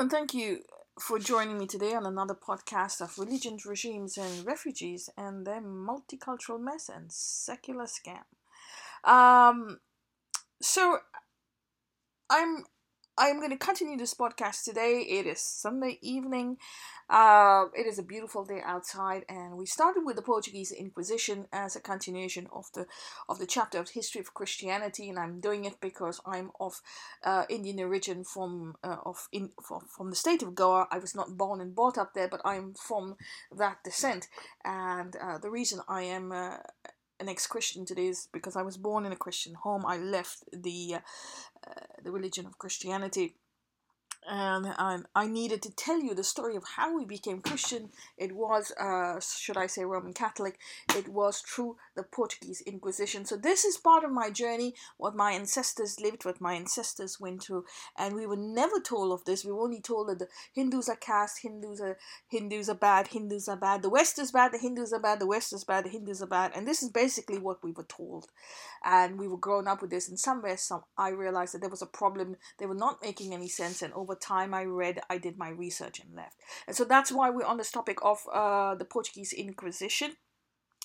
and thank you for joining me today on another podcast of religions, regimes, and refugees and their multicultural mess and secular scam. Um, so I'm I'm going to continue this podcast today. It is Sunday evening. Uh, it is a beautiful day outside, and we started with the Portuguese Inquisition as a continuation of the of the chapter of history of Christianity, and I'm doing it because I'm of uh, Indian origin from uh, of in from, from the state of Goa. I was not born and brought up there, but I'm from that descent, and uh, the reason I am uh, an ex-Christian today is because I was born in a Christian home. I left the uh, uh, the religion of Christianity and um, I needed to tell you the story of how we became Christian. It was, uh, should I say, Roman Catholic. It was through the Portuguese Inquisition. So this is part of my journey, what my ancestors lived, what my ancestors went through, and we were never told of this. We were only told that the Hindus are caste, Hindus are Hindus are bad, Hindus are bad. The West is bad, the Hindus are bad. The West is bad, the Hindus are bad. And this is basically what we were told, and we were growing up with this. And somewhere, some I realized that there was a problem. They were not making any sense, and over over time I read, I did my research and left. And so that's why we're on this topic of uh, the Portuguese Inquisition.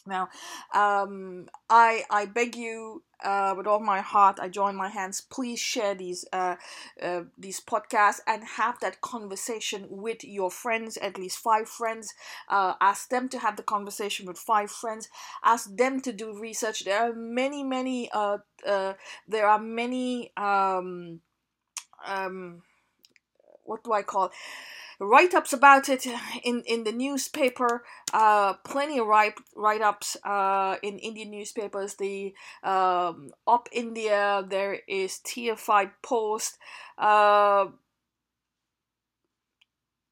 Now, um, I I beg you uh, with all my heart, I join my hands. Please share these uh, uh, these podcasts and have that conversation with your friends, at least five friends. Uh, ask them to have the conversation with five friends. Ask them to do research. There are many, many. Uh, uh, there are many. Um, um, what do I call write ups about it in, in the newspaper. Uh, plenty of write write ups uh, in Indian newspapers. The um, OpIndia, there is TFI Post. Uh,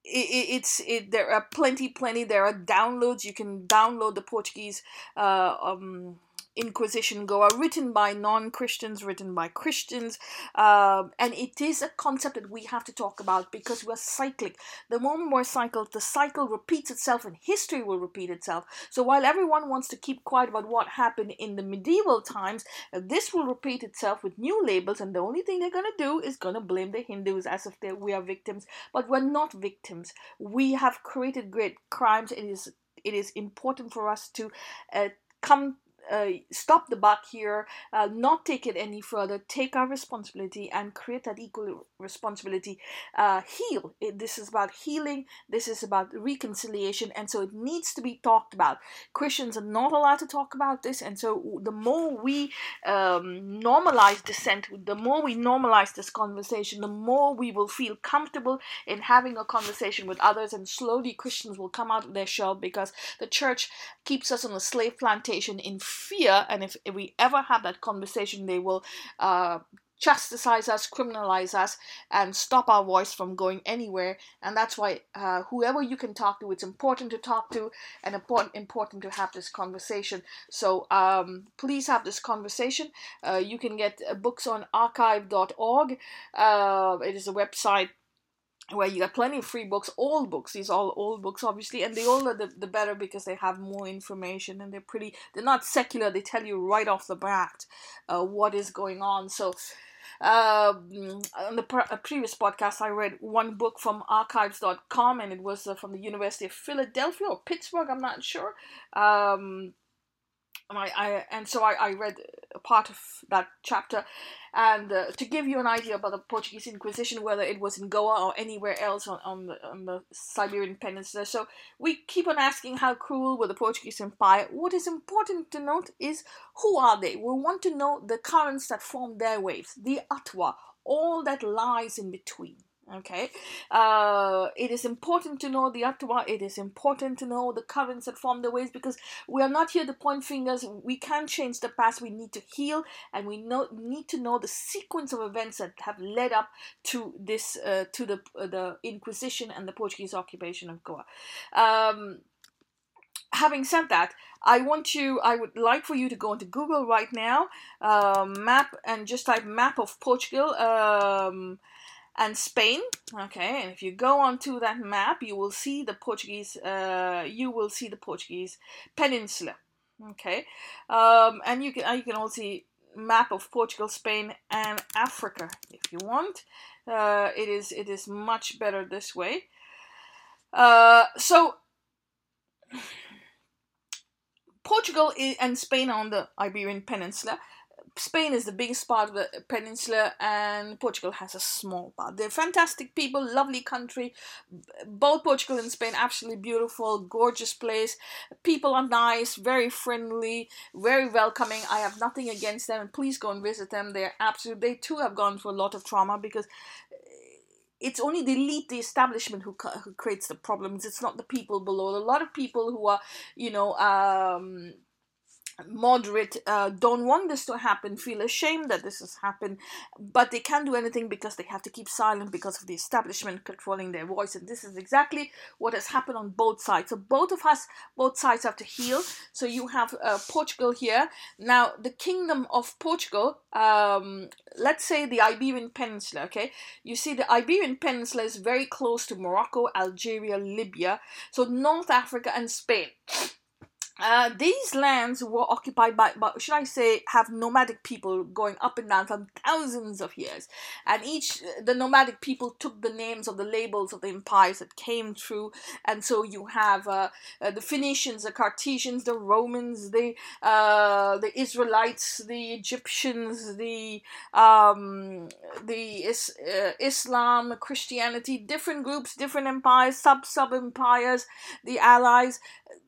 it, it's it there are plenty plenty there are downloads you can download the portuguese uh, um, Inquisition Goa, written by non Christians, written by Christians. Um, and it is a concept that we have to talk about because we're cyclic. The moment we're cycled, the cycle repeats itself and history will repeat itself. So while everyone wants to keep quiet about what happened in the medieval times, uh, this will repeat itself with new labels, and the only thing they're going to do is going to blame the Hindus as if we are victims. But we're not victims. We have created great crimes. It is it is important for us to uh, come uh, stop the buck here, uh, not take it any further, take our responsibility and create that equal responsibility. Uh, heal. It, this is about healing. This is about reconciliation, and so it needs to be talked about. Christians are not allowed to talk about this, and so the more we um, normalize dissent, the more we normalize this conversation, the more we will feel comfortable in having a conversation with others, and slowly Christians will come out of their shell because the church keeps us on a slave plantation in fear, and if, we ever have that conversation, they will uh, chastise us, criminalize us, and stop our voice from going anywhere. And that's why uh, whoever you can talk to, it's important to talk to and important important to have this conversation. So um, please have this conversation. Uh, you can get uh, books on archive.org. Uh, it is a website where you got plenty of free books, old books. These are all old books, obviously, and the older the, the better because they have more information and they're pretty. They're not secular. They tell you right off the bat uh, what is going on. So. Uh, on the pre- previous podcast, I read one book from archives.com and it was uh, from the University of Philadelphia or Pittsburgh, I'm not sure. Um, I, I and so I, I read a part of that chapter and uh, to give you an idea about the Portuguese Inquisition, whether it was in Goa or anywhere else on, on, the, on the Siberian Peninsula. So we keep on asking how cruel were the Portuguese Empire. What is important to note is who are they? We want to know the currents that form their waves, the Atwa, all that lies in between. Okay, uh, it is important to know the Atwa. It is important to know the currents that form the waves because we are not here to point fingers. We can't change the past. We need to heal, and we know, need to know the sequence of events that have led up to this, uh, to the uh, the Inquisition and the Portuguese occupation of Goa. Um, having said that, I want you, I would like for you to go into Google right now, uh, map, and just type map of Portugal. Um, and Spain. Okay, and if you go onto that map, you will see the Portuguese. Uh, you will see the Portuguese peninsula. Okay, um, and you can you can also map of Portugal, Spain, and Africa. If you want, uh, it is it is much better this way. Uh, so Portugal and Spain on the Iberian Peninsula Spain is the biggest part of the peninsula, and Portugal has a small part. They're fantastic people, lovely country. Both Portugal and Spain, absolutely beautiful, gorgeous place. People are nice, very friendly, very welcoming. I have nothing against them, please go and visit them. They're absolute. They too have gone through a lot of trauma because it's only the elite, the establishment who, who creates the problems. It's not the people below. A lot of people who are, you know, um, moderate uh, don't want this to happen feel ashamed that this has happened but they can't do anything because they have to keep silent because of the establishment controlling their voice and this is exactly what has happened on both sides. So both of us both sides have to heal. So you have uh, portugal here. Now the kingdom of portugal um, let's say the iberian peninsula okay? You see the iberian peninsula is very close to morocco algeria libya so north africa and spain uh, these lands were occupied by, by, should I say, have nomadic people going up and down for thousands of years. And each, the nomadic people took the names of the labels of the empires that came through. And so you have uh, uh, the Phoenicians, the Carthaginians, the Romans, the uh, the Israelites, the Egyptians, the um, the is, uh, Islam, Christianity, different groups, different empires, sub sub empires, the Allies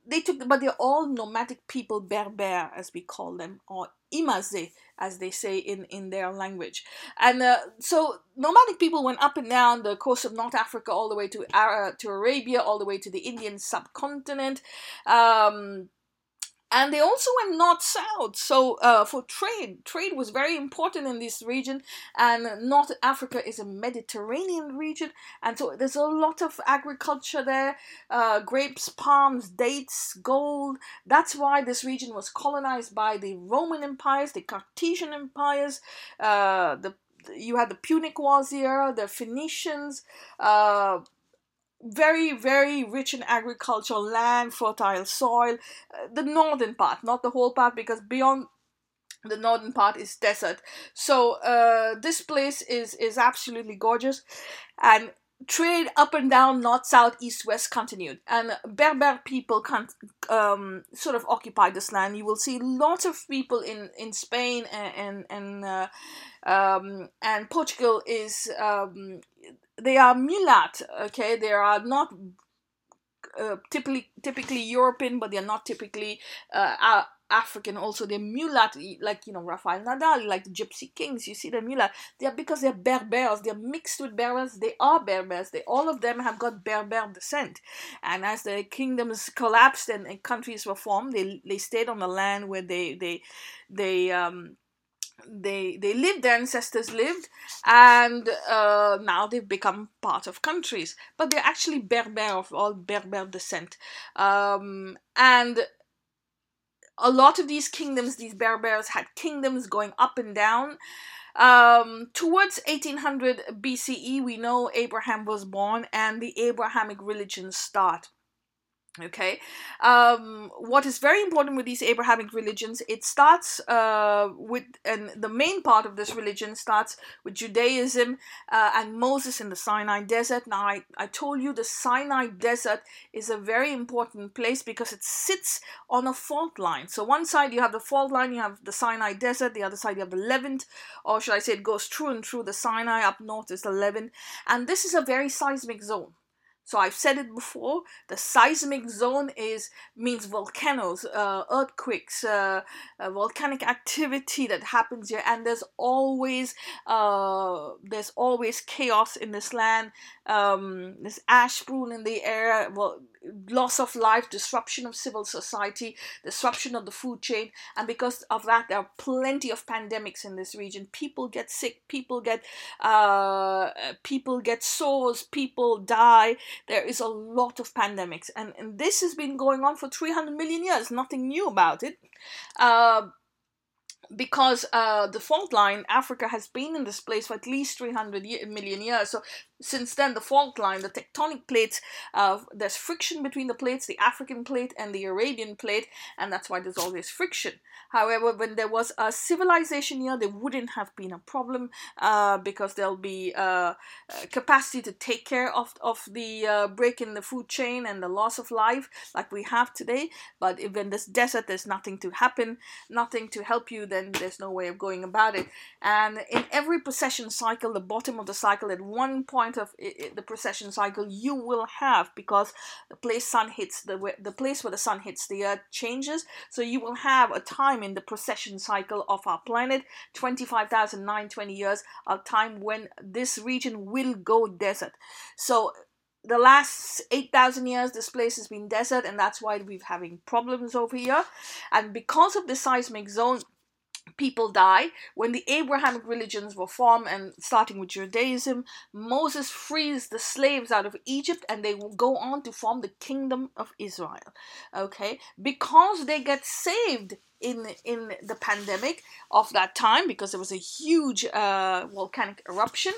they took, but they're all nomadic people, Berber as we call them, or Imaze as they say in, in their language. And uh, so nomadic people went up and down the coast of North Africa, all the way to to Arabia, all the way to the Indian subcontinent. Um, and they also went north south. So uh, for trade trade was very important in this region. And north africa is a mediterranean region. And so there's a lot of agriculture there uh, grapes palms dates gold. That's why this region was colonized by the roman empires the carthaginian empires. Uh, the you had the Punic Wars here, the Phoenicians, uh, very very rich in agricultural land fertile soil uh, the northern part not the whole part because beyond the northern part is desert. So uh, this place is is absolutely gorgeous and trade up and down north south east west continued. And berber people can um, sort of occupy this land. You will see lots of people in in spain and and, and uh, um, and Portugal is um, they are mulat. Okay, they are not uh, typically typically European, but they are not typically uh, African. Also, they're mulat, like you know Rafael Nadal, like the Gypsy Kings. You see the mulat. They are because they're Berbers. They're mixed with Berbers. They are Berbers. They all of them have got Berber descent. And as the kingdoms collapsed and, and countries were formed, they they stayed on the land where they they they um they they lived their ancestors lived and uh, now they've become part of countries. But they're actually berber of all berber descent. Um, and a lot of these kingdoms these berbers had kingdoms going up and down. Um, towards 1800 bce we know abraham was born and the abrahamic religions start okay um, what is very important with these abrahamic religions it starts uh, with and the main part of this religion starts with judaism uh, and moses in the sinai desert. Now I, I told you the sinai desert is a very important place because it sits on a fault line. So one side you have the fault line you have the sinai desert the other side you have the levant or should i say it goes through and through the sinai up north is the levant. And this is a very seismic zone so I've said it before. The seismic zone is means volcanoes, uh, earthquakes, uh, uh, volcanic activity that happens here, and there's always uh, there's always chaos in this land. Um, there's ash strewn in the air. Well, loss of life, disruption of civil society, disruption of the food chain, and because of that, there are plenty of pandemics in this region. People get sick, people get uh, people get sores, people die. There is a lot of pandemics, and, and this has been going on for 300 million years. Nothing new about it. Uh, because uh, the fault line, Africa has been in this place for at least 300 year, million years. So since then, the fault line, the tectonic plates, uh, there's friction between the plates, the African plate and the Arabian plate, and that's why there's always friction. However, when there was a civilization here, there wouldn't have been a problem uh, because there'll be uh, capacity to take care of, of the uh, break in the food chain and the loss of life like we have today. But in this desert there's nothing to happen, nothing to help you, then there's no way of going about it. And in every precession cycle, the bottom of the cycle at one point of the precession cycle you will have because the place sun hits the the place where the sun hits the earth changes so you will have a time in the precession cycle of our planet 25,920 years a time when this region will go desert so the last 8,000 years, this place has been desert, and that's why we're having problems over here. And because of the seismic zone, people die. When the Abrahamic religions were formed, and starting with Judaism, Moses frees the slaves out of Egypt and they will go on to form the kingdom of Israel. Okay, because they get saved in in the pandemic of that time because there was a huge uh, volcanic eruption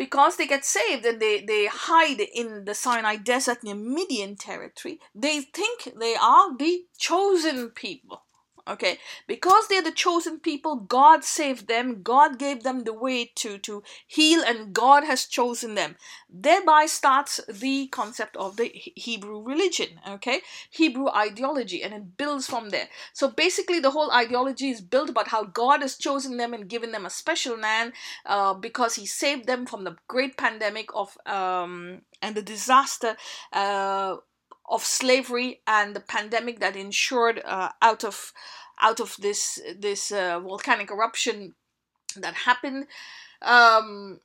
because they get saved and they, they hide in the Sinai desert near Midian territory, they think they are the chosen people. Okay, because they're the chosen people, God saved them, God gave them the way to, to heal, and God has chosen them. Thereby starts the concept of the Hebrew religion, okay, Hebrew ideology, and it builds from there. So basically, the whole ideology is built about how God has chosen them and given them a special man uh, because He saved them from the great pandemic of um, and the disaster. Uh, of slavery and the pandemic that ensured uh, out of out of this this uh, volcanic eruption that happened. Um,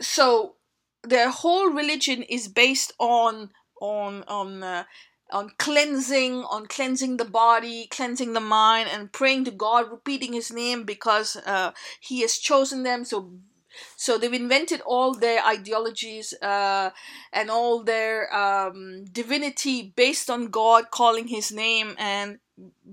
so their whole religion is based on on on uh, on cleansing, on cleansing the body, cleansing the mind, and praying to God, repeating His name because uh, He has chosen them. So so they've invented all their ideologies uh, and all their um, divinity based on God calling His name and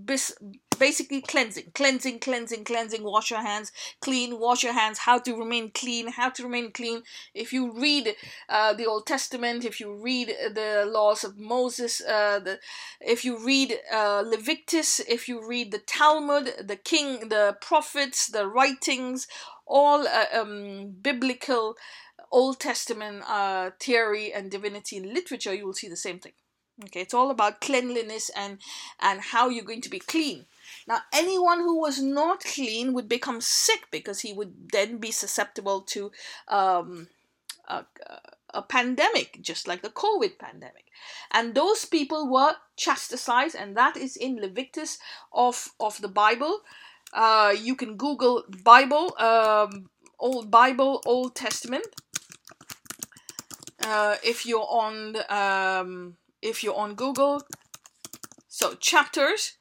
bis- basically cleansing, cleansing, cleansing, cleansing. Wash your hands clean. Wash your hands. How to remain clean. How to remain clean. If you read uh, the Old Testament, if you read the laws of Moses, uh, the if you read uh, Leviticus, if you read the Talmud, the King, the prophets, the writings, all uh, um, biblical Old Testament uh, theory and divinity literature, you will see the same thing. Okay, it's all about cleanliness and and how you're going to be clean. Now, anyone who was not clean would become sick because he would then be susceptible to um, a, a pandemic, just like the COVID pandemic. And those people were chastised, and that is in Leviticus of of the Bible. Uh, you can Google Bible, um, Old Bible, Old Testament. Uh, if you're on um, if you're on Google, so chapters,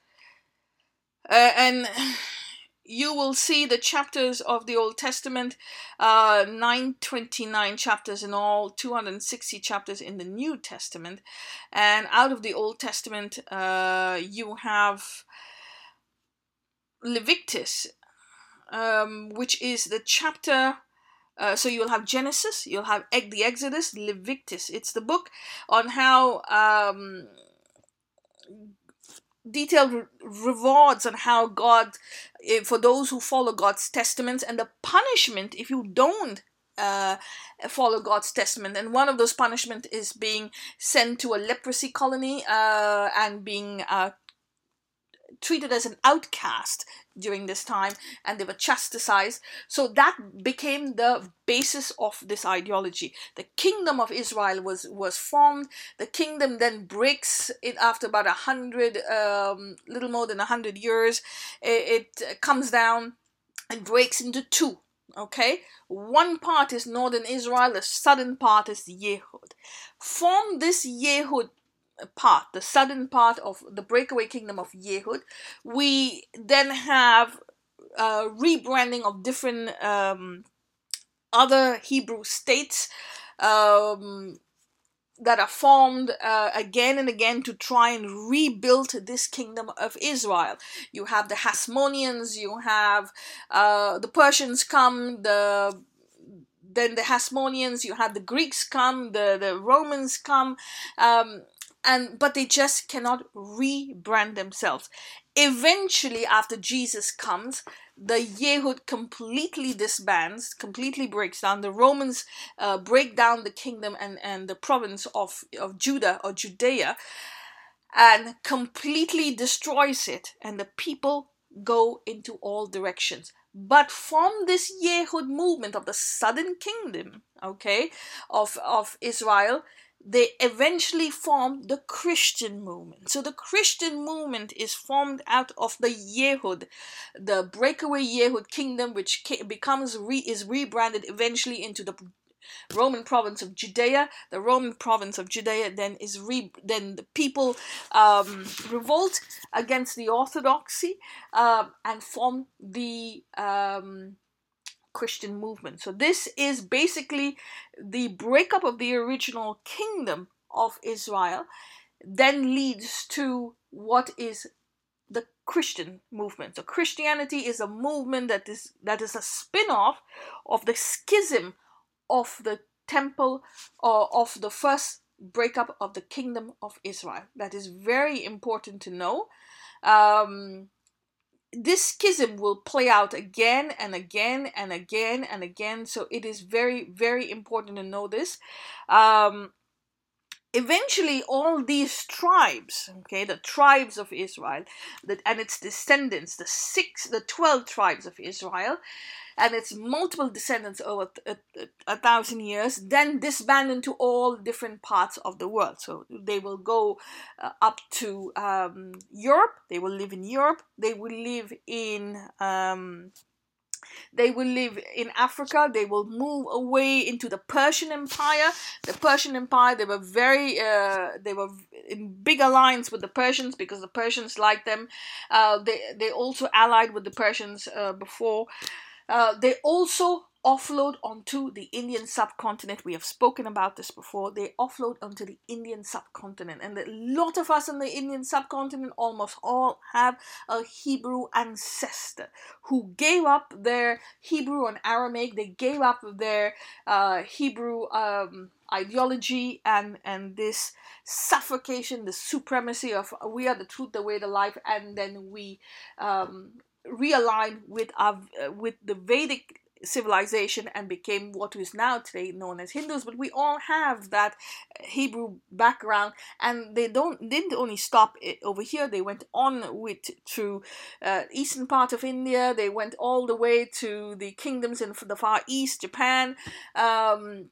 uh, and you will see the chapters of the Old Testament, uh, 929 chapters in all, 260 chapters in the New Testament. And out of the Old Testament, uh, you have Leviticus, um, which is the chapter. Uh, so you'll have Genesis, you'll have the Exodus, Leviticus. It's the book on how um, detailed rewards on how God, eh, for those who follow God's testaments, and the punishment if you don't uh, follow God's testament. And one of those punishment is being sent to a leprosy colony uh, and being uh, treated as an outcast during this time and they were chastised. So that became the basis of this ideology. The kingdom of Israel was, was formed. The kingdom then breaks it after about a hundred, um, little more than a hundred years. It, it comes down and breaks into two. Okay, one part is northern Israel, the southern part is Yehud. From this Yehud part, the southern part of the breakaway kingdom of Yehud. We then have uh, rebranding of different um, other Hebrew states. Um, that are formed uh, again and again to try and rebuild this kingdom of Israel. You have the Hasmoneans, you have uh, the Persians come, the then the Hasmoneans, you have the Greeks come, the, the Romans come, um, and but they just cannot rebrand themselves. Eventually, after Jesus comes, the Yehud completely disbands, completely breaks down. The Romans uh, break down the kingdom and, and the province of, of Judah or Judea and completely destroys it, and the people go into all directions. But from this Yehud movement of the southern kingdom, okay, of, of Israel, they eventually formed the Christian movement. So the Christian movement is formed out of the Yehud, the breakaway Yehud kingdom, which becomes re, is rebranded eventually into the Roman province of Judea. The Roman province of Judea then is re then the people um, revolt against the orthodoxy uh, and form the um, Christian movement. So this is basically the breakup of the original kingdom of Israel, then leads to what is the Christian movement. So Christianity is a movement that is that is a spin-off of the schism of the temple or of the first breakup of the kingdom of Israel. That is very important to know. Um, this schism will play out again and again and again and again. So it is very, very important to know this. Um, eventually, all these tribes, okay, the tribes of Israel, that and its descendants, the six, the twelve tribes of Israel, and its multiple descendants over a, a, a, thousand years, then disband into all different parts of the world. So they will go uh, up to um, Europe, they will live in Europe, they will live in. Um, they will live in Africa. They will move away into the Persian Empire. The Persian Empire, they were very, uh, they were in big alliance with the Persians because the Persians liked them. Uh, they they also allied with the Persians uh, before. Uh, they also offload onto the Indian subcontinent. We have spoken about this before. They offload onto the Indian subcontinent, and a lot of us in the Indian subcontinent, almost all, have a Hebrew ancestor who gave up their Hebrew and Aramaic. They gave up their uh, Hebrew. Um, ideology and and this suffocation the supremacy of we are the truth the way the life and then we um, realigned with our uh, with the Vedic civilization and became what is now today known as Hindus. But we all have that Hebrew background, and they don't didn't only stop it over here. They went on with to uh, eastern part of India. They went all the way to the kingdoms in the far east, Japan. Um,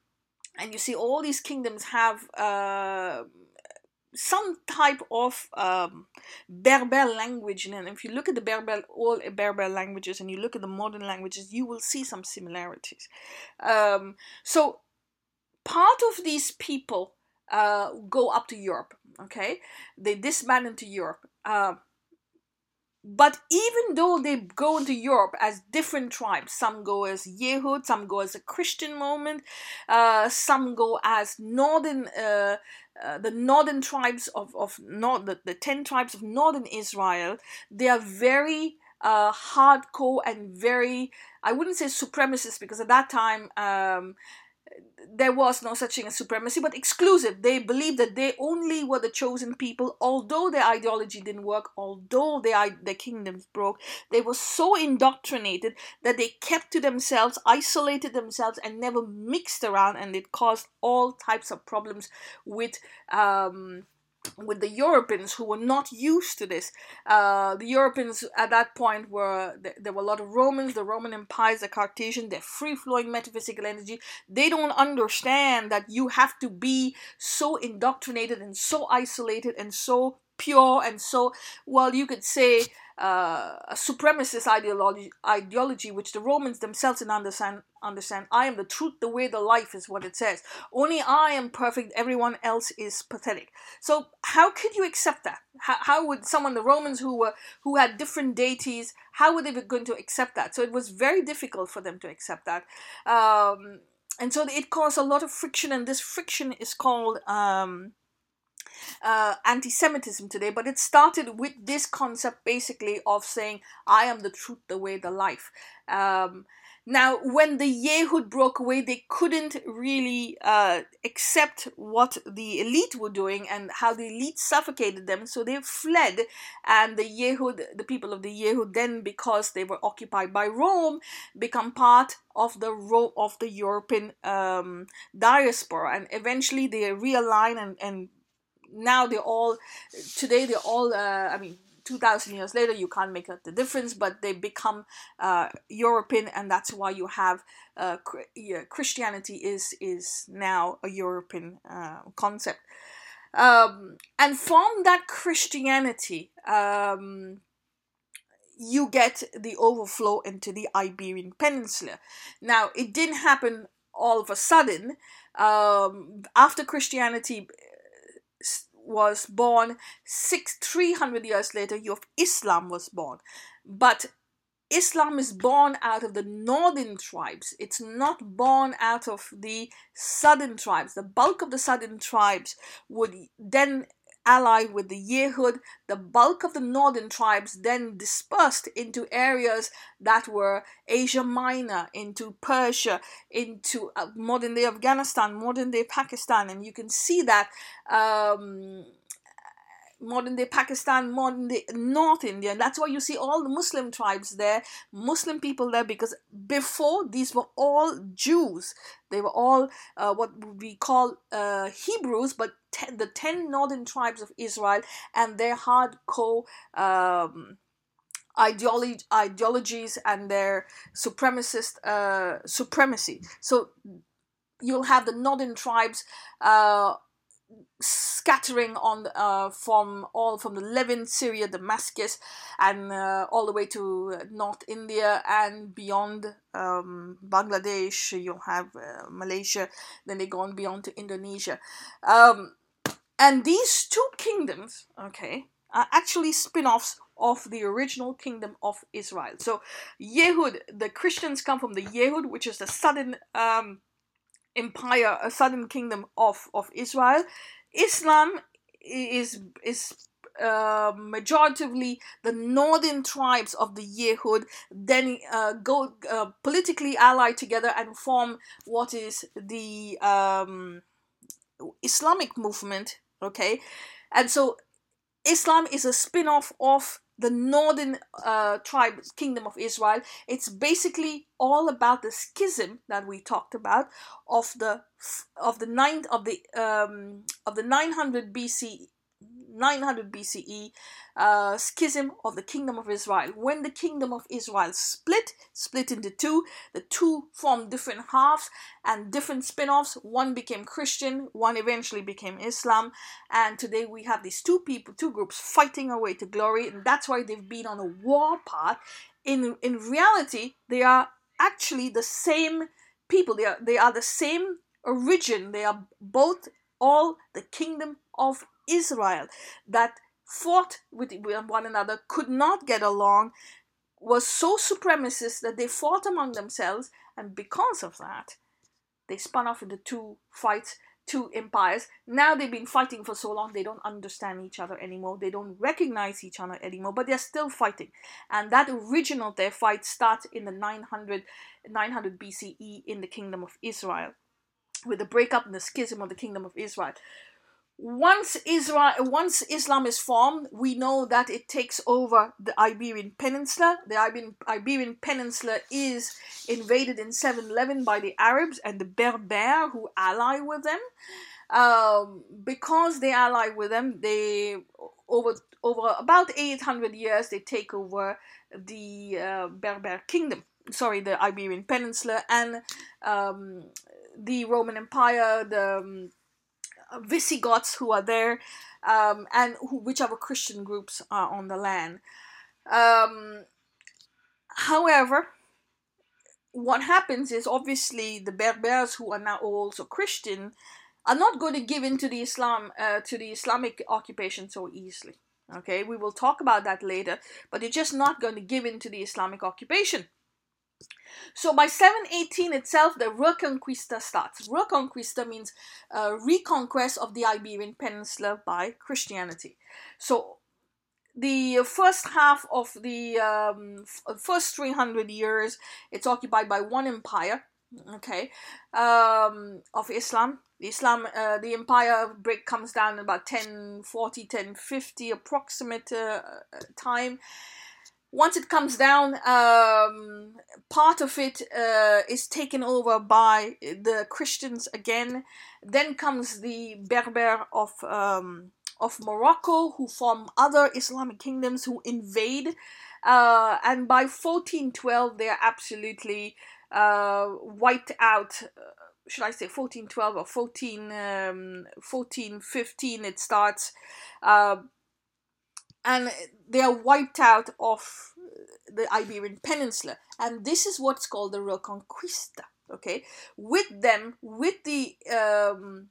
and you see all these kingdoms have uh, some type of um, Berber language, and if you look at the Berber, all Berber languages, and you look at the modern languages, you will see some similarities. Um, so, part of these people uh, go up to Europe. Okay, they disband into Europe. Uh, but even though they go into Europe as different tribes, some go as Yehud, some go as a Christian moment, uh, some go as northern, uh, uh, the northern tribes of of not the, the ten tribes of northern Israel. They are very uh, hardcore and very I wouldn't say supremacist because at that time um, there was no such thing as supremacy, but exclusive. They believed that they only were the chosen people, although their ideology didn't work, although their, their kingdoms broke. They were so indoctrinated that they kept to themselves, isolated themselves, and never mixed around, and it caused all types of problems with um, with the Europeans who were not used to this. Uh, the Europeans at that point were there were a lot of Romans. The Roman Empire a Cartesian. They're free flowing metaphysical energy. They don't understand that you have to be so indoctrinated and so isolated and so pure and so well you could say uh, a supremacist ideology, ideology, which the Romans themselves didn't understand. Understand, I am the truth, the way, the life is what it says. Only I am perfect. Everyone else is pathetic. So how could you accept that? How, how would someone, the Romans who were who had different deities, how would they be going to accept that? So it was very difficult for them to accept that. Um, and so it caused a lot of friction, and this friction is called um, uh, anti Semitism today, but it started with this concept basically of saying, I am the truth, the way, the life. Um, now, when the Yehud broke away, they couldn't really uh, accept what the elite were doing and how the elite suffocated them, so they fled. And the Yehud, the people of the Yehud, then because they were occupied by Rome, become part of the Ro- of the European um, diaspora, and eventually they realign and and now they're all today they're all uh, I mean 2000 years later you can't make the difference but they become uh, european and that's why you have uh, christianity is is now a european uh, concept. Um, and from that christianity um, you get the overflow into the iberian peninsula. Now it didn't happen all of a sudden. Um, after christianity was born six three hundred years later. You have Islam was born, but Islam is born out of the northern tribes. It's not born out of the southern tribes. The bulk of the southern tribes would then allied with the Yehud, the bulk of the northern tribes then dispersed into areas that were Asia Minor, into Persia, into uh, modern day Afghanistan, modern day Pakistan, and you can see that. Um, modern day Pakistan, modern day North India. That's why you see all the Muslim tribes there, Muslim people there, because before these were all Jews. They were all uh, what we call uh, Hebrews, but ten, the 10 northern tribes of Israel and their hardcore. Um, ideology, ideologies and their supremacist uh, supremacy. So you'll have the northern tribes uh, scattering on uh, from all from the Levant, Syria, Damascus, and uh, all the way to North India and beyond um, Bangladesh. You'll have uh, Malaysia. Then they go on beyond to Indonesia, um, and these two kingdoms, okay, are actually spin-offs of the original kingdom of Israel. So Yehud, the Christians come from the Yehud, which is the southern um, empire, a southern kingdom of, of Israel. Islam is is uh, majoritively the northern tribes of the Yehud then uh, go uh, politically allied together and form what is the um, Islamic movement. Okay, and so Islam is a spin-off of the northern uh, tribe kingdom of Israel. It's basically all about the schism that we talked about of the of the ninth of the um, of the 900 BC 900 BCE uh, schism of the kingdom of Israel. When the kingdom of Israel split, split into two, the two formed different halves and different spin offs. One became Christian, one eventually became Islam. And today we have these two people, two groups fighting away to glory, and that's why they've been on a war path. In, in reality, they are actually the same people, they are, they are the same origin, they are both all the kingdom of Israel that fought with one another, could not get along, was so supremacist that they fought among themselves, and because of that, they spun off into two fights, two empires. Now they've been fighting for so long, they don't understand each other anymore, they don't recognize each other anymore, but they're still fighting. And that original their fight starts in the 900, 900 BCE in the kingdom of Israel, with the breakup and the schism of the kingdom of Israel once Israel, once Islam is formed, we know that it takes over the Iberian Peninsula. The Iberian, Iberian Peninsula is invaded in 711 by the Arabs and the Berber who ally with them. Um, because they ally with them, they over over about 800 years they take over the uh, Berber kingdom. Sorry, the Iberian Peninsula and um, the Roman Empire. The um, Visigoths who are there, um, and who, whichever Christian groups are on the land. Um, however, what happens is obviously the Berbers who are now also Christian are not going to give in to the Islam uh, to the Islamic occupation so easily. Okay, we will talk about that later, but they're just not going to give in to the Islamic occupation. So by 718 itself, the Reconquista starts. Reconquista means uh, reconquest of the Iberian Peninsula by Christianity. So the first half of the um, first 300 years, it's occupied by one empire, okay, um, of Islam. Islam, uh, the empire break comes down about 1040, 1050 approximate uh, time once it comes down, um, part of it uh, is taken over by the Christians again. Then comes the Berber of um, of Morocco, who form other Islamic kingdoms who invade, uh, and by 1412 they are absolutely uh, wiped out. Uh, should I say 1412 or 14, um, 1415 it starts uh, and they are wiped out of the Iberian Peninsula. And this is what's called the Reconquista. Okay, with them, with the um,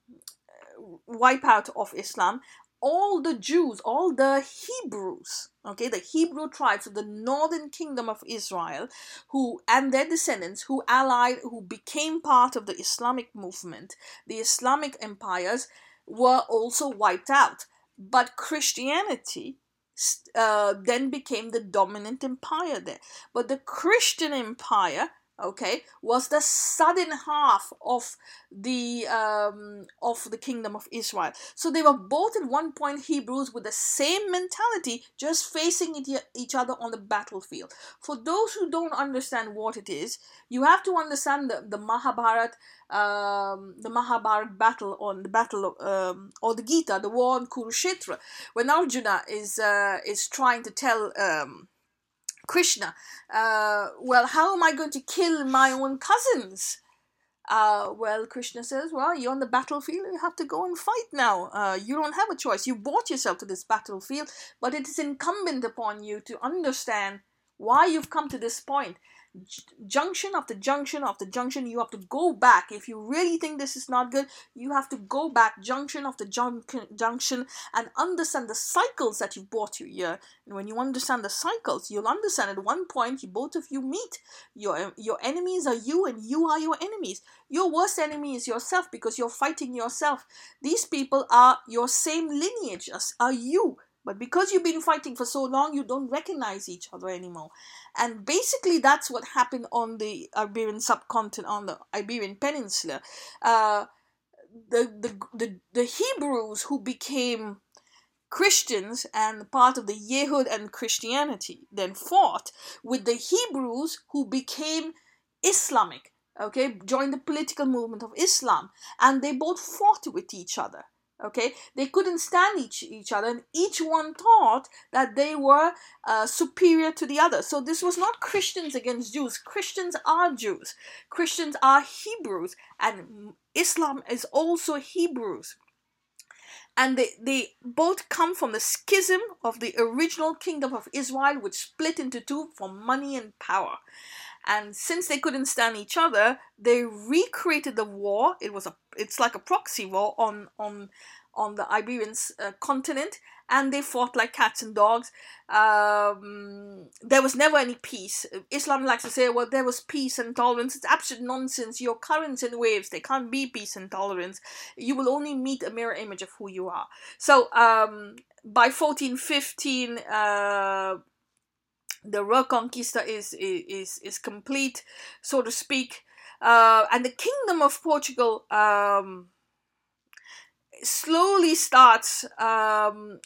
wipeout of Islam, all the Jews, all the Hebrews, okay, the Hebrew tribes of the northern kingdom of Israel, who and their descendants who allied, who became part of the Islamic movement, the Islamic empires, were also wiped out. But Christianity uh, then became the dominant empire there. But the Christian empire okay was the southern half of the um, of the kingdom of israel. So they were both at one point hebrews with the same mentality just facing each other on the battlefield. For those who don't understand what it is you have to understand the, the mahabharat um, the mahabharat battle on the battle of, um, or the gita the war on kurukshetra. When arjuna is uh, is trying to tell um, Krishna, uh, well, how am I going to kill my own cousins? Uh, well, Krishna says, well, you're on the battlefield, you have to go and fight now. Uh, you don't have a choice. You brought yourself to this battlefield, but it is incumbent upon you to understand why you've come to this point junction after junction after junction you have to go back. If you really think this is not good you have to go back junction after jun- junction and understand the cycles that you've brought you here and when you understand the cycles you'll understand at one point you both of you meet your your enemies are you and you are your enemies. Your worst enemy is yourself because you're fighting yourself. These people are your same lineage as are you. But because you've been fighting for so long, you don't recognize each other anymore. And basically, that's what happened on the Iberian subcontinent, on the Iberian Peninsula. Uh, the, the, the, the Hebrews who became Christians and part of the Yehud and Christianity then fought with the Hebrews who became Islamic, okay, joined the political movement of Islam, and they both fought with each other okay? They couldn't stand each each other and each one thought that they were uh, superior to the other. So this was not christians against jews. Christians are jews. Christians are hebrews and islam is also hebrews. And they, they both come from the schism of the original kingdom of israel which split into two for money and power and since they couldn't stand each other they recreated the war it was a it's like a proxy war on on on the Iberian uh, continent, and they fought like cats and dogs. Um, there was never any peace. Islam likes to say, well, there was peace and tolerance. It's absolute nonsense. Your currents and waves, they can't be peace and tolerance. You will only meet a mirror image of who you are. So um, by 1415, uh, the Reconquista is is is complete, so to speak, uh, and the Kingdom of Portugal um, slowly starts. Um,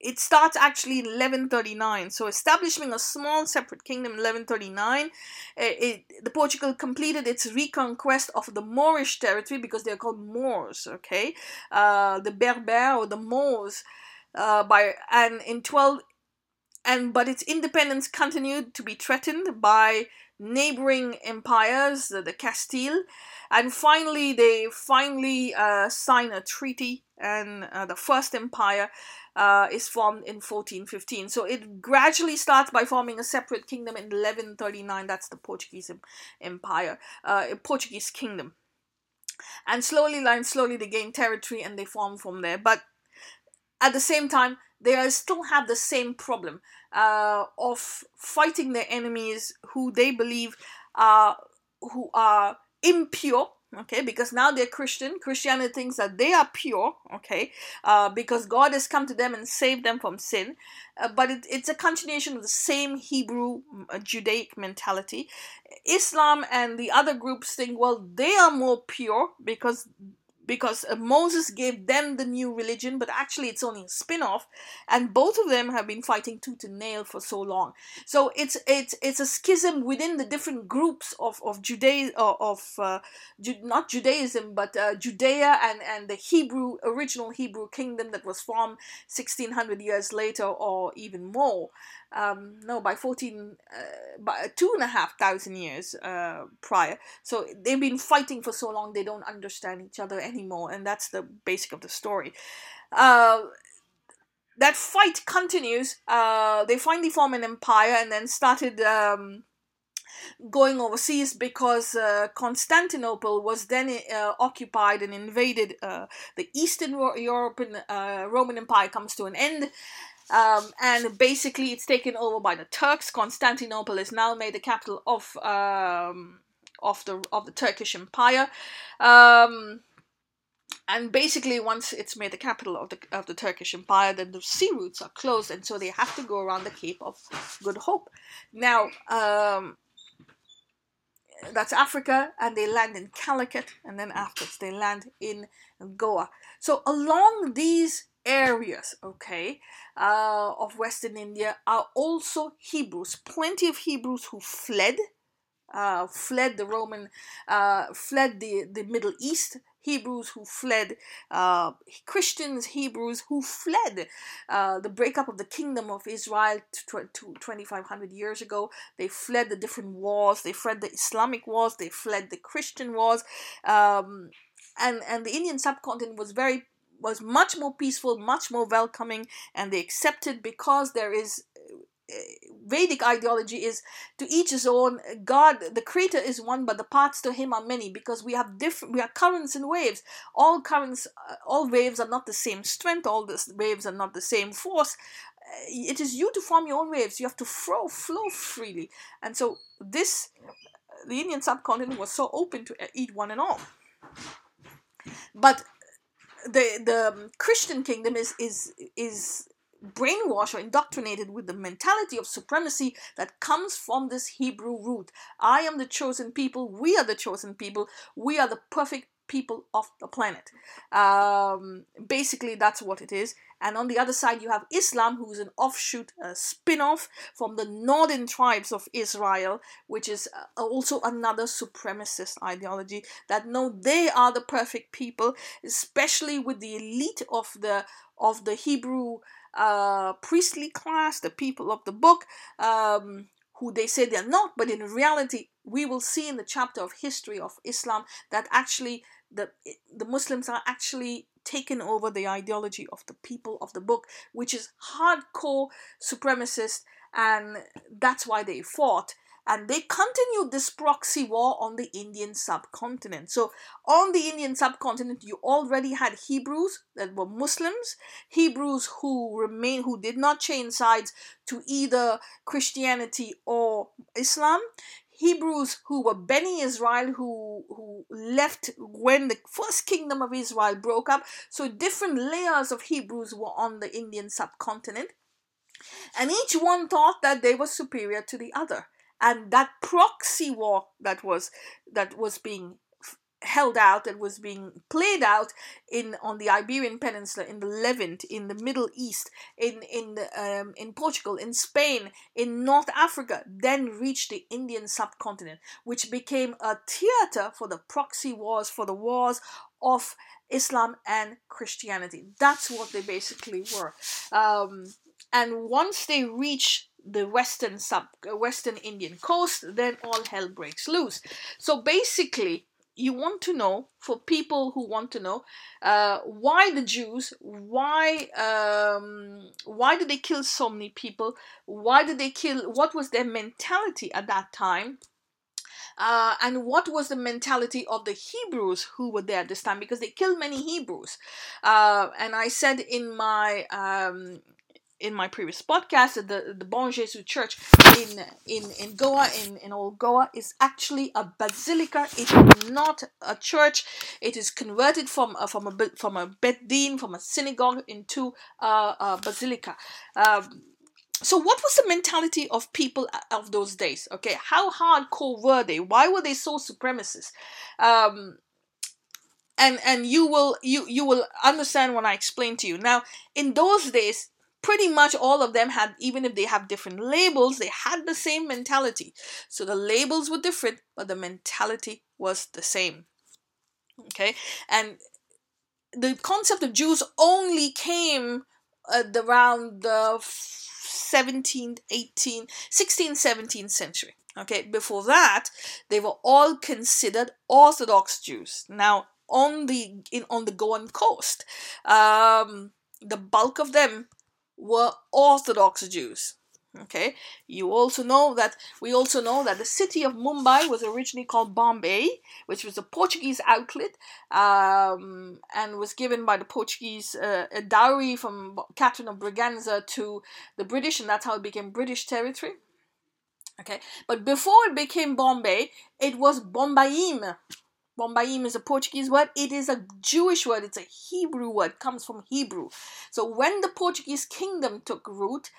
it starts actually in 1139. So establishing a small separate kingdom in 1139, it, eh, it, the Portugal completed its reconquest of the Moorish territory because they're called Moors. Okay, uh, the Berber or the Moors. Uh, by and in 12 and but its independence continued to be threatened by neighboring empires, the, the Castile, and finally they finally uh, sign a treaty, and uh, the First Empire uh, is formed in 1415. So it gradually starts by forming a separate kingdom in 1139. That's the Portuguese Empire, uh, Portuguese kingdom, and slowly, line slowly they gain territory and they form from there. But at the same time, they still have the same problem uh, of fighting their enemies who they believe are who are impure okay? Because now they're christian. Christianity thinks that they are pure okay? Uh, because god has come to them and saved them from sin. Uh, but it, it's a continuation of the same hebrew uh, judaic mentality. Islam and the other groups think well they are more pure because because uh, Moses gave them the new religion, but actually it's only a spin-off, and both of them have been fighting tooth and nail for so long. So it's it's it's a schism within the different groups of of Judea of uh, Ju- not Judaism but uh, Judea and and the Hebrew original Hebrew kingdom that was formed 1600 years later or even more um, no, by 14, uh, by two and a half thousand years uh, prior. So they've been fighting for so long they don't understand each other anymore, and that's the basic of the story. Uh, that fight continues. Uh, they finally form an empire and then started um, going overseas because uh, Constantinople was then uh, occupied and invaded. Uh, the Eastern European uh, Roman Empire comes to an end, um, and basically, it's taken over by the Turks. Constantinople is now made the capital of um, of the of the Turkish Empire. Um, and basically, once it's made the capital of the of the Turkish Empire, then the sea routes are closed, and so they have to go around the Cape of Good Hope. Now, um, that's Africa, and they land in Calicut, and then afterwards they land in Goa. So along these areas, okay, uh, of Western India are also Hebrews. Plenty of Hebrews who fled, uh, fled the Roman, uh, fled the, the Middle East. Hebrews who fled, uh, Christians, Hebrews who fled uh, the breakup of the kingdom of Israel to, to 2,500 years ago. They fled the different wars. They fled the Islamic wars. They fled the Christian wars. Um, and, and the Indian subcontinent was very was much more peaceful, much more welcoming, and they accepted because there is Vedic ideology is to each his own. God, the creator is one, but the parts to him are many because we have different, we are currents and waves. All currents, uh, all waves are not the same strength, all the waves are not the same force. Uh, it is you to form your own waves. You have to flow, flow freely. And so this, the Indian subcontinent was so open to eat one and all. But the the Christian kingdom is is is brainwashed or indoctrinated with the mentality of supremacy that comes from this Hebrew root. I am the chosen people. We are the chosen people. We are the perfect people of the planet. Um, basically, that's what it is. And on the other side, you have Islam, who is an offshoot, a spin off from the northern tribes of Israel, which is uh, also another supremacist ideology that no, they are the perfect people, especially with the elite of the of the Hebrew uh, priestly class, the people of the book, um, who they say they're not, but in reality, we will see in the chapter of history of Islam that actually the the Muslims are actually taken over the ideology of the people of the book, which is hardcore supremacist, and that's why they fought. And they continued this proxy war on the Indian subcontinent. So, on the Indian subcontinent, you already had Hebrews that were Muslims, Hebrews who remain who did not change sides to either Christianity or Islam, Hebrews who were Beni Israel who who left when the first kingdom of Israel broke up. So different layers of Hebrews were on the Indian subcontinent. And each one thought that they were superior to the other. And that proxy war that was that was being held out and was being played out in on the Iberian Peninsula, in the Levant, in the Middle East, in in um, in Portugal, in Spain, in North Africa, then reached the Indian subcontinent, which became a theater for the proxy wars, for the wars of Islam and Christianity. That's what they basically were. Um, and once they reach the western sub western Indian coast, then all hell breaks loose. So basically, you want to know for people who want to know uh, why the Jews, why um, why did they kill so many people? Why did they kill? What was their mentality at that time? Uh, and what was the mentality of the Hebrews who were there at this time? Because they killed many Hebrews. Uh, and I said in my um, in my previous podcast that the the Bom Jesus Church in in in Goa in in old Goa is actually a basilica. It is not a church. It is converted from uh, from a from a bedin from a synagogue into uh, a basilica. Um, so what was the mentality of people of those days okay how hardcore were they why were they so supremacist um, and and you will you you will understand when i explain to you now in those days pretty much all of them had even if they have different labels they had the same mentality. So the labels were different but the mentality was the same. Okay? And the concept of jews only came uh, around the 17th 18th 16th 17th century. Okay? Before that they were all considered orthodox jews. Now on the in on the goan coast um, the bulk of them were orthodox jews okay? You also know that we also know that the city of mumbai was originally called bombay which was a portuguese outlet um, and was given by the portuguese uh, a dowry from catherine of braganza to the british and that's how it became british territory okay? But before it became bombay it was bombaim Bombaim is a Portuguese word. It is a Jewish word. It's a Hebrew word. Comes from Hebrew. So when the Portuguese kingdom took root,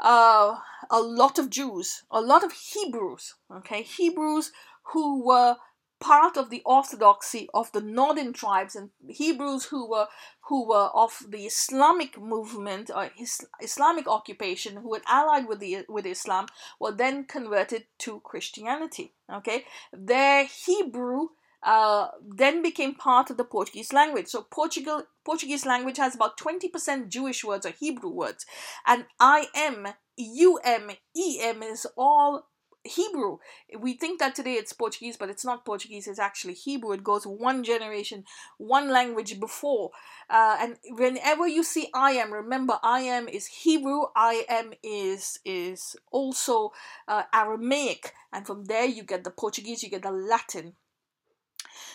uh, a lot of Jews, a lot of Hebrews, okay, Hebrews who were part of the orthodoxy of the northern tribes and Hebrews who were who were of the Islamic movement or his Islamic occupation who had allied with the with Islam were then converted to Christianity. Okay, their Hebrew uh, then became part of the Portuguese language. So Portugal Portuguese language has about 20% Jewish words or Hebrew words, and I am, U M, E M is all Hebrew. We think that today it's Portuguese, but it's not Portuguese. It's actually Hebrew. It goes one generation, one language before. Uh, and whenever you see I am, remember I am is Hebrew. I am is is also uh, Aramaic, and from there you get the Portuguese, you get the Latin.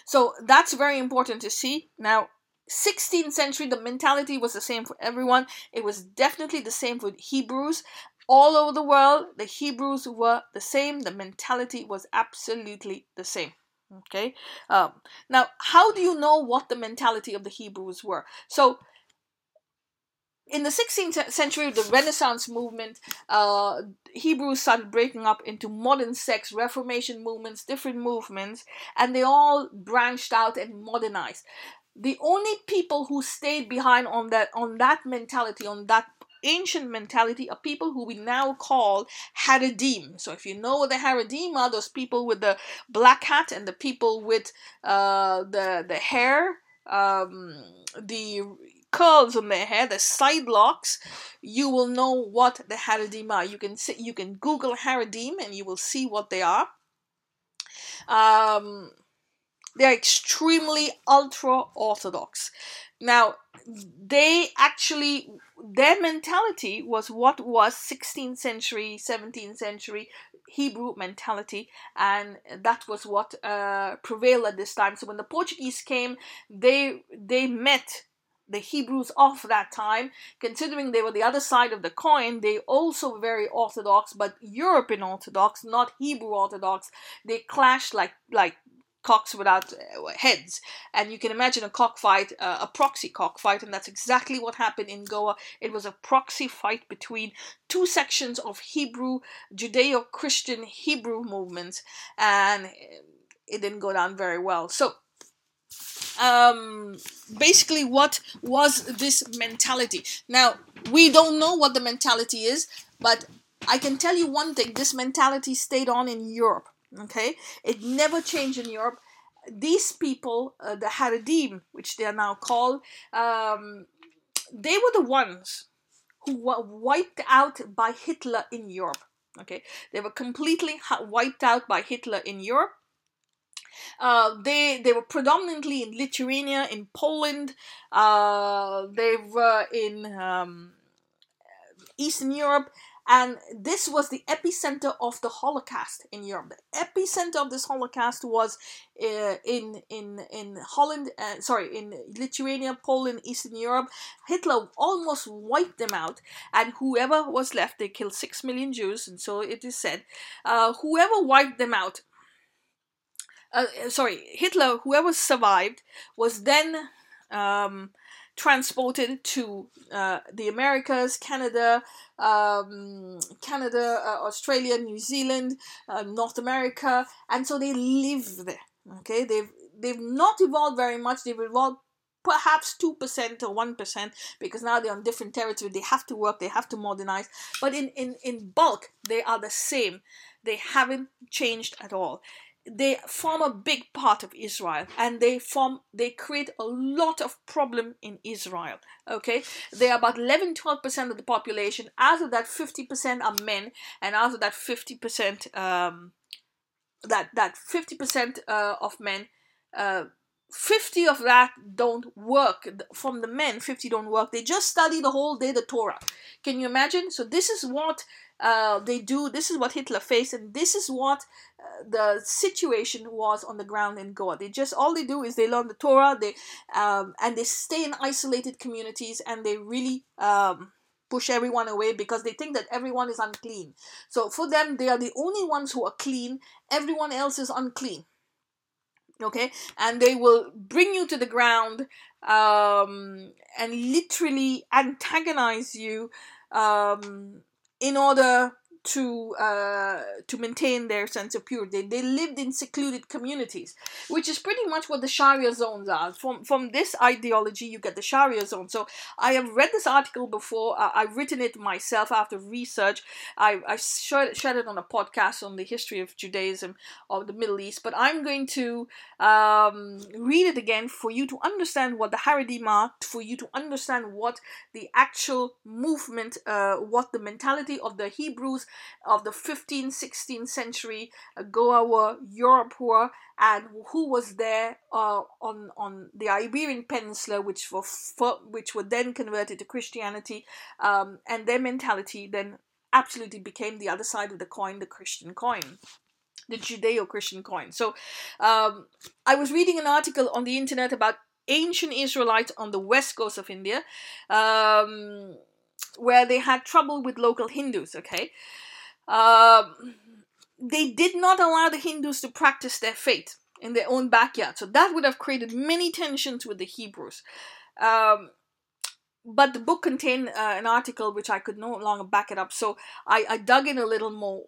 So that's very important to see. Now, 16th century, the mentality was the same for everyone. It was definitely the same for Hebrews. All over the world, the Hebrews were the same. The mentality was absolutely the same. Okay. Um, now, how do you know what the mentality of the Hebrews were? So, in the 16th century, the Renaissance movement, uh, Hebrews started breaking up into modern sects, Reformation movements, different movements, and they all branched out and modernized. The only people who stayed behind on that on that mentality, on that ancient mentality, are people who we now call Haredim. So if you know what the Haredim are, those people with the black hat and the people with uh, the the hair, um, the curls on their hair, the side locks, you will know what the Haredim are. You can see, you can Google Haredim and you will see what they are. Um, they're extremely ultra orthodox. Now, they actually their mentality was what was 16th century, 17th century Hebrew mentality, and that was what uh, prevailed at this time. So when the Portuguese came, they they met the Hebrews of that time, considering they were the other side of the coin, they also were very orthodox, but European orthodox, not Hebrew orthodox. They clashed like like cocks without uh, heads, and you can imagine a cockfight, uh, a proxy cockfight, and that's exactly what happened in Goa. It was a proxy fight between two sections of Hebrew, Judeo-Christian Hebrew movements, and it didn't go down very well. So um, basically what was this mentality. Now, we don't know what the mentality is, but I can tell you one thing this mentality stayed on in Europe. Okay, it never changed in Europe. These people, uh, the Haredim, which they are now called, um, they were the ones who were wiped out by Hitler in Europe. Okay, they were completely wiped out by Hitler in Europe uh, they they were predominantly in Lithuania, in Poland. Uh, they were in um, Eastern Europe, and this was the epicenter of the Holocaust in Europe. The epicenter of this Holocaust was uh, in in in Holland, uh, sorry, in Lithuania, Poland, Eastern Europe. Hitler almost wiped them out, and whoever was left, they killed six million Jews, and so it is said. Uh, whoever wiped them out, uh, sorry, Hitler, whoever survived, was then. Um, transported to uh, the Americas, Canada, um, Canada, uh, Australia, New Zealand, uh, North America, and so they live there. Okay, they've they've not evolved very much. They've evolved perhaps 2% or 1% because now they're on different territory they have to work they have to modernize but in, in, in bulk they are the same they haven't changed at all they form a big part of Israel and they form they create a lot of problem in Israel okay? They are about 11 12% of the population out of that 50% are men and out of that 50% um, that that 50% uh, of men uh, 50 of that don't work. From the men 50 don't work. They just study the whole day the torah. Can you imagine? So this is what uh, they do this is what hitler faced and this is what uh, the situation was on the ground in goa. They just all they do is they learn the torah they um, and they stay in isolated communities and they really um, push everyone away because they think that everyone is unclean. So for them they are the only ones who are clean everyone else is unclean okay? And they will bring you to the ground um, and literally antagonize you um, in order to uh, to maintain their sense of purity. They lived in secluded communities, which is pretty much what the Sharia zones are. From from this ideology, you get the Sharia zone. So I have read this article before. I've written it myself after research. I I shared, shared it on a podcast on the history of Judaism of the Middle East. But I'm going to um, read it again for you to understand what the Haredim are, for you to understand what the actual movement, uh, what the mentality of the Hebrews of the 15th, 16th century Goa Europe were, and who was there uh, on on the Iberian Peninsula, which were which were then converted to Christianity, um, and their mentality then absolutely became the other side of the coin, the Christian coin the Judeo-Christian coin. So, um, I was reading an article on the internet about ancient Israelites on the west coast of India, um, where they had trouble with local Hindus. Okay, um, they did not allow the Hindus to practice their faith in their own backyard. So that would have created many tensions with the Hebrews. Um, but the book contained uh, an article which I could no longer back it up, so I, I dug in a little more.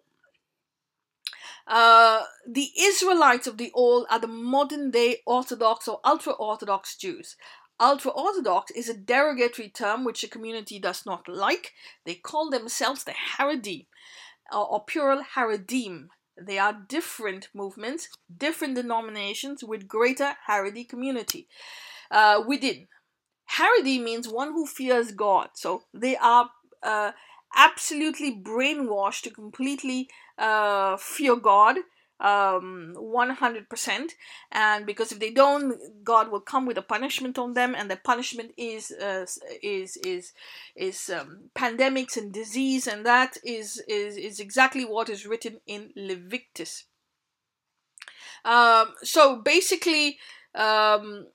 Uh, the Israelites of the old are the modern day Orthodox or ultra Orthodox Jews. Ultra Orthodox is a derogatory term which the community does not like. They call themselves the Haredim or, or plural Haredim. They are different movements, different denominations with greater Haredi community uh, within. Haredi means one who fears God. So they are uh, absolutely brainwashed to completely uh, fear God um 100% and because if they don't god will come with a punishment on them and the punishment is uh, is is is um, pandemics and disease and that is is is exactly what is written in leviticus. Um so basically um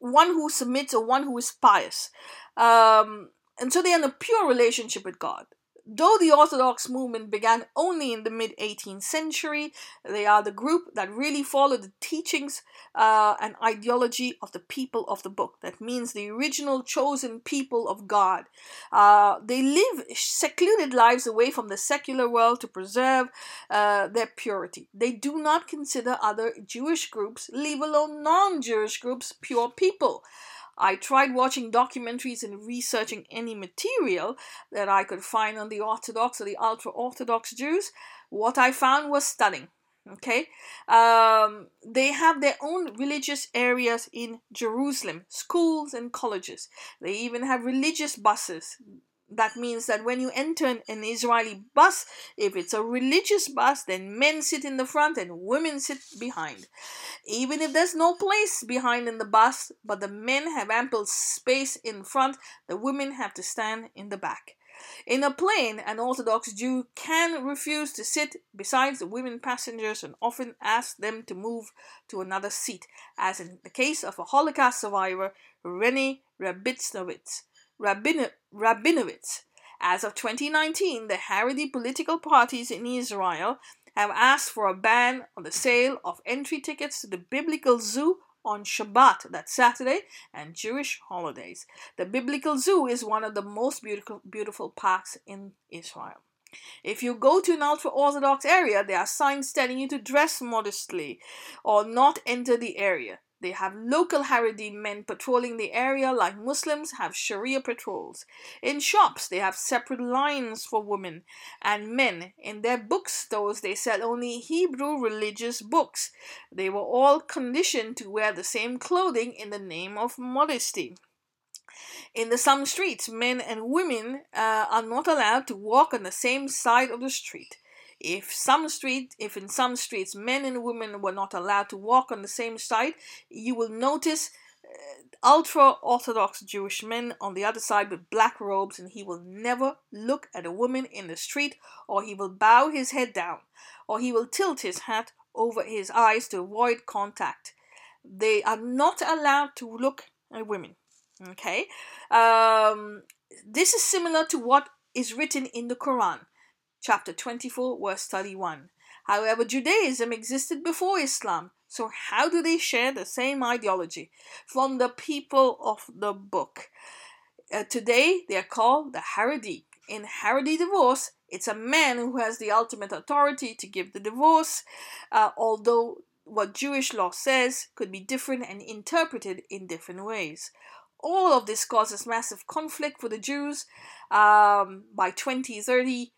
one who submits or one who is pious. Um and so they're in a pure relationship with god Though the Orthodox movement began only in the mid 18th century, they are the group that really follow the teachings uh, and ideology of the people of the book. That means the original chosen people of God. Uh, they live secluded lives away from the secular world to preserve uh, their purity. They do not consider other Jewish groups, leave alone non Jewish groups, pure people. I tried watching documentaries and researching any material that I could find on the Orthodox or the ultra Orthodox Jews. What I found was stunning. Okay, um, they have their own religious areas in Jerusalem, schools and colleges. They even have religious buses that means that when you enter an, Israeli bus, if it's a religious bus, then men sit in the front and women sit behind. Even if there's no place behind in the bus, but the men have ample space in front, the women have to stand in the back. In a plane, an Orthodox Jew can refuse to sit beside the women passengers and often ask them to move to another seat, as in the case of a Holocaust survivor, Rene Rabinovitz. Rabin- Rabinovitz. As of 2019, the Haredi political parties in Israel have asked for a ban on the sale of entry tickets to the Biblical Zoo on Shabbat, that Saturday, and Jewish holidays. The Biblical Zoo is one of the most beautiful, beautiful parks in Israel. If you go to an ultra Orthodox area, there are signs telling you to dress modestly or not enter the area. They have local Haredi men patrolling the area like Muslims have Sharia patrols. In shops, they have separate lines for women and men. In their bookstores, they sell only Hebrew religious books. They were all conditioned to wear the same clothing in the name of modesty. In the some streets, men and women uh, are not allowed to walk on the same side of the street. If some street, if in some streets men and women were not allowed to walk on the same side, you will notice uh, ultra orthodox Jewish men on the other side with black robes, and he will never look at a woman in the street, or he will bow his head down, or he will tilt his hat over his eyes to avoid contact. They are not allowed to look at women. Okay, um, this is similar to what is written in the Quran chapter 24, verse 31. However, Judaism existed before Islam, so how do they share the same ideology? From the people of the book. Uh, today, they are called the Haredi. In Haredi divorce, it's a man who has the ultimate authority to give the divorce, uh, although what Jewish law says could be different and interpreted in different ways. All of this causes massive conflict for the Jews. Um, by 2030,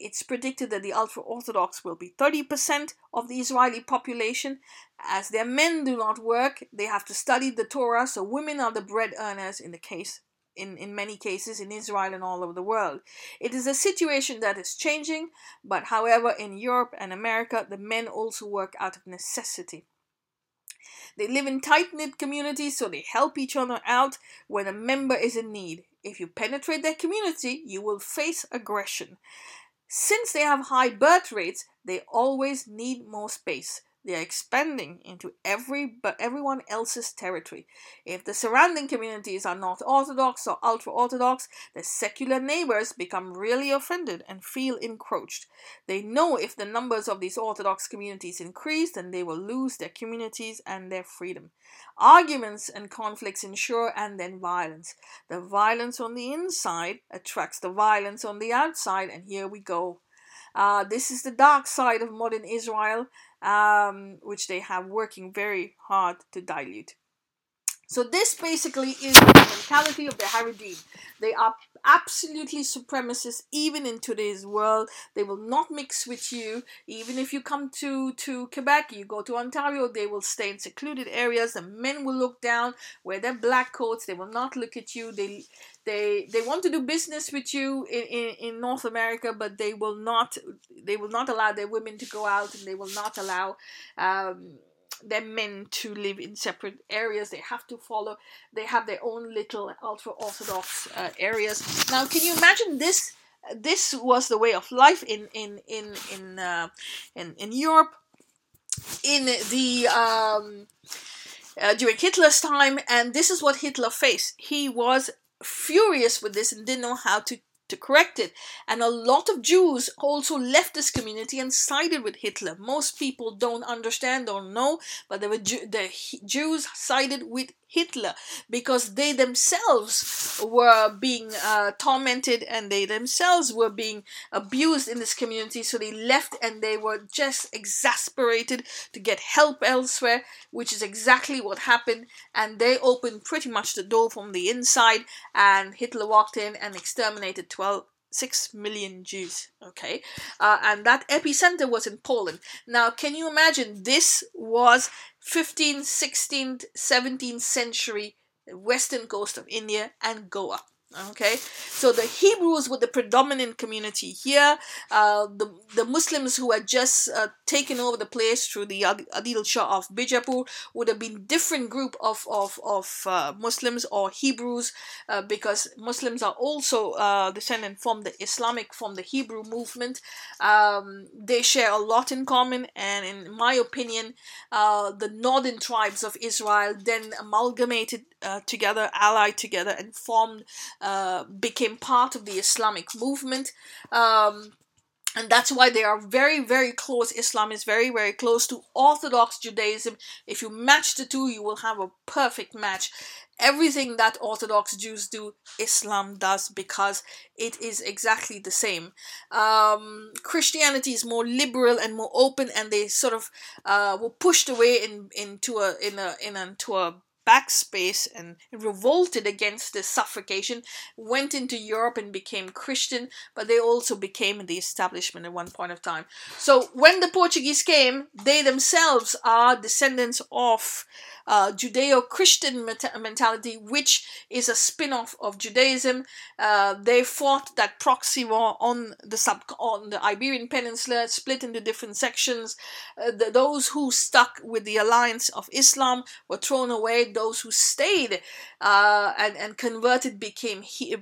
it's predicted that the ultra Orthodox will be 30% of the Israeli population. As their men do not work, they have to study the Torah, so women are the bread earners in the case. In, in many cases in Israel and all over the world. It is a situation that is changing, but however, in Europe and America, the men also work out of necessity. They live in tight knit communities, so they help each other out when a member is in need. If you penetrate their community, you will face aggression. Since they have high birth rates, they always need more space. They are expanding into every but everyone else's territory. If the surrounding communities are not orthodox or ultra orthodox, the secular neighbors become really offended and feel encroached. They know if the numbers of these orthodox communities increase, then they will lose their communities and their freedom. Arguments and conflicts ensure and then violence. The violence on the inside attracts the violence on the outside, and here we go. Uh, this is the dark side of modern Israel, um, which they have working very hard to dilute. So this basically is the mentality of the Haredim. They are absolutely supremacist even in today's world. They will not mix with you. Even if you come to, to Quebec, you go to Ontario, they will stay in secluded areas. The men will look down, wear their black coats. They will not look at you. They they they want to do business with you in, in, in North America, but they will not they will not allow their women to go out and they will not allow um, their meant to live in separate areas. They have to follow. They have their own little ultra orthodox uh, areas. Now, can you imagine this? This was the way of life in in in in uh, in, in Europe in the um, uh, during Hitler's time, and this is what Hitler faced. He was furious with this and didn't know how to to correct it. And a lot of Jews also left this community and sided with Hitler. Most people don't understand or know, but there the, the Jews sided with Hitler because they themselves were being uh, tormented and they themselves were being abused in this community. So they left and they were just exasperated to get help elsewhere, which is exactly what happened. And they opened pretty much the door from the inside, and Hitler walked in and exterminated 12 6 million Jews. Okay, uh, and that epicenter was in Poland. Now, can you imagine? This was 15th, 16th, 17th century western coast of India and Goa. Okay, so the Hebrews were the predominant community here. Uh, the the Muslims who had just uh, taken over the place through the Adil Shah of Bijapur would have been different group of of of uh, Muslims or Hebrews uh, because Muslims are also uh, descendant from the Islamic from the Hebrew movement. Um, they share a lot in common, and in my opinion, uh, the northern tribes of Israel then amalgamated together, allied together, and formed uh, became part of the Islamic movement. Um, and that's why they are very, very close. Islam is very, very close to Orthodox Judaism. If you match the two, you will have a perfect match. Everything that Orthodox Jews do, Islam does because it is exactly the same. Um, Christianity is more liberal and more open, and they sort of uh, were pushed away in into a in a in a, into a backspace and revolted against this suffocation, went into Europe and became Christian, but they also became the establishment at one point of time. So when the Portuguese came, they themselves are descendants of uh, Judeo Christian mentality, which is a spin off of Judaism. Uh, they fought that proxy war on the sub on the Iberian Peninsula, split into different sections. Uh, the, those who stuck with the alliance of Islam were thrown away. Those who stayed uh, and, and converted became he-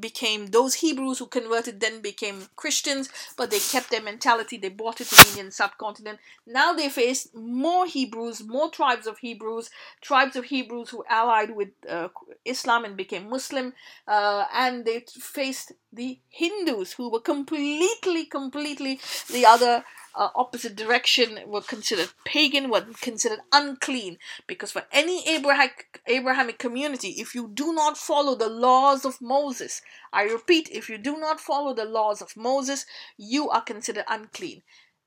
became those Hebrews who converted then became Christians, but they kept their mentality. They brought it to the Indian subcontinent. Now they face more Hebrews, more tribes of Hebrews, tribes of Hebrews who allied with uh, Islam and became Muslim, uh, and they faced the Hindus who were completely, completely the other uh, opposite direction were considered pagan, were considered unclean. Because for any Abrahamic, Abrahamic community, if you do not follow the laws of Moses, I repeat, if you do not follow the laws of Moses, you are considered unclean.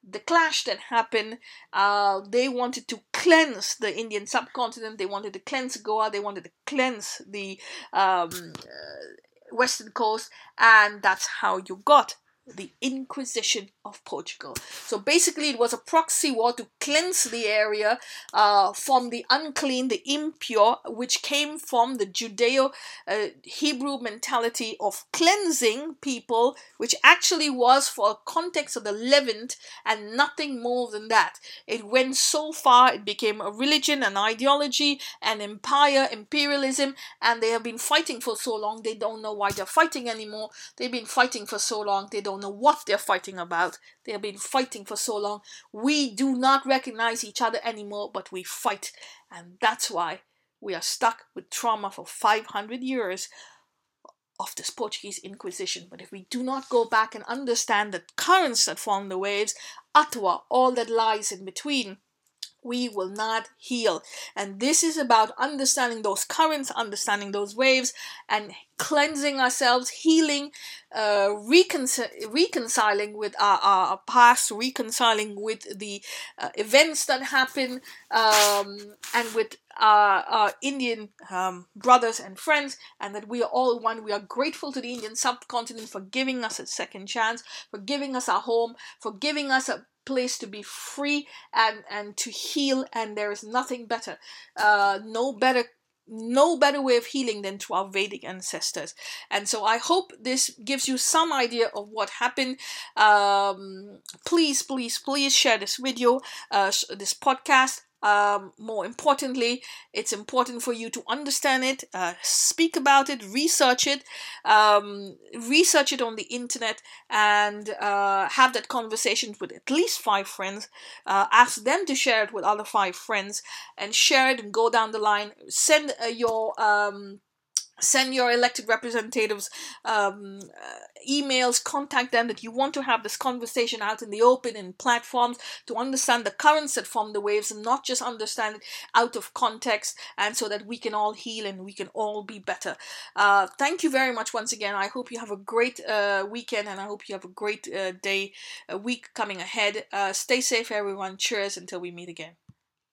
The clash that happened, uh, they wanted to cleanse the Indian subcontinent, they wanted to cleanse Goa, they wanted to cleanse the um, uh, western coast, and that's how you got the Inquisition of Portugal. So basically, it was a proxy war to cleanse the area uh, from the unclean, the impure, which came from the Judeo uh, Hebrew mentality of cleansing people, which actually was for a context of the Levant and nothing more than that. It went so far, it became a religion, an ideology, an empire, imperialism, and they have been fighting for so long, they don't know why they're fighting anymore. They've been fighting for so long, they don't don't know what they're fighting about. They have been fighting for so long. We do not recognize each other anymore, but we fight. And that's why we are stuck with trauma for 500 years of this Portuguese Inquisition. But if we do not go back and understand the currents that form the waves, Atwa, all that lies in between, we will not heal. And this is about understanding those currents, understanding those waves, and cleansing ourselves, healing, uh, reconcil- reconciling with our, our, past, reconciling with the uh, events that happen, um, and with our, our Indian um, brothers and friends, and that we are all one. We are grateful to the Indian subcontinent for giving us a second chance, for giving us a home, for giving us a place to be free and and to heal and there is nothing better uh no better no better way of healing than to our Vedic ancestors. And so I hope this gives you some idea of what happened. Um, please, please, please share this video, uh, this podcast um, more importantly, it's important for you to understand it, uh, speak about it, research it, um, research it on the internet, and uh, have that conversation with at least five friends. Uh, ask them to share it with other five friends and share it and go down the line. Send uh, your um, send your elected representatives um, uh, emails contact them that you want to have this conversation out in the open in platforms to understand the currents that form the waves and not just understand it out of context and so that we can all heal and we can all be better. Uh, thank you very much once again. I hope you have a great uh, weekend and i hope you have a great uh, day a week coming ahead. Uh, stay safe everyone. Cheers until we meet again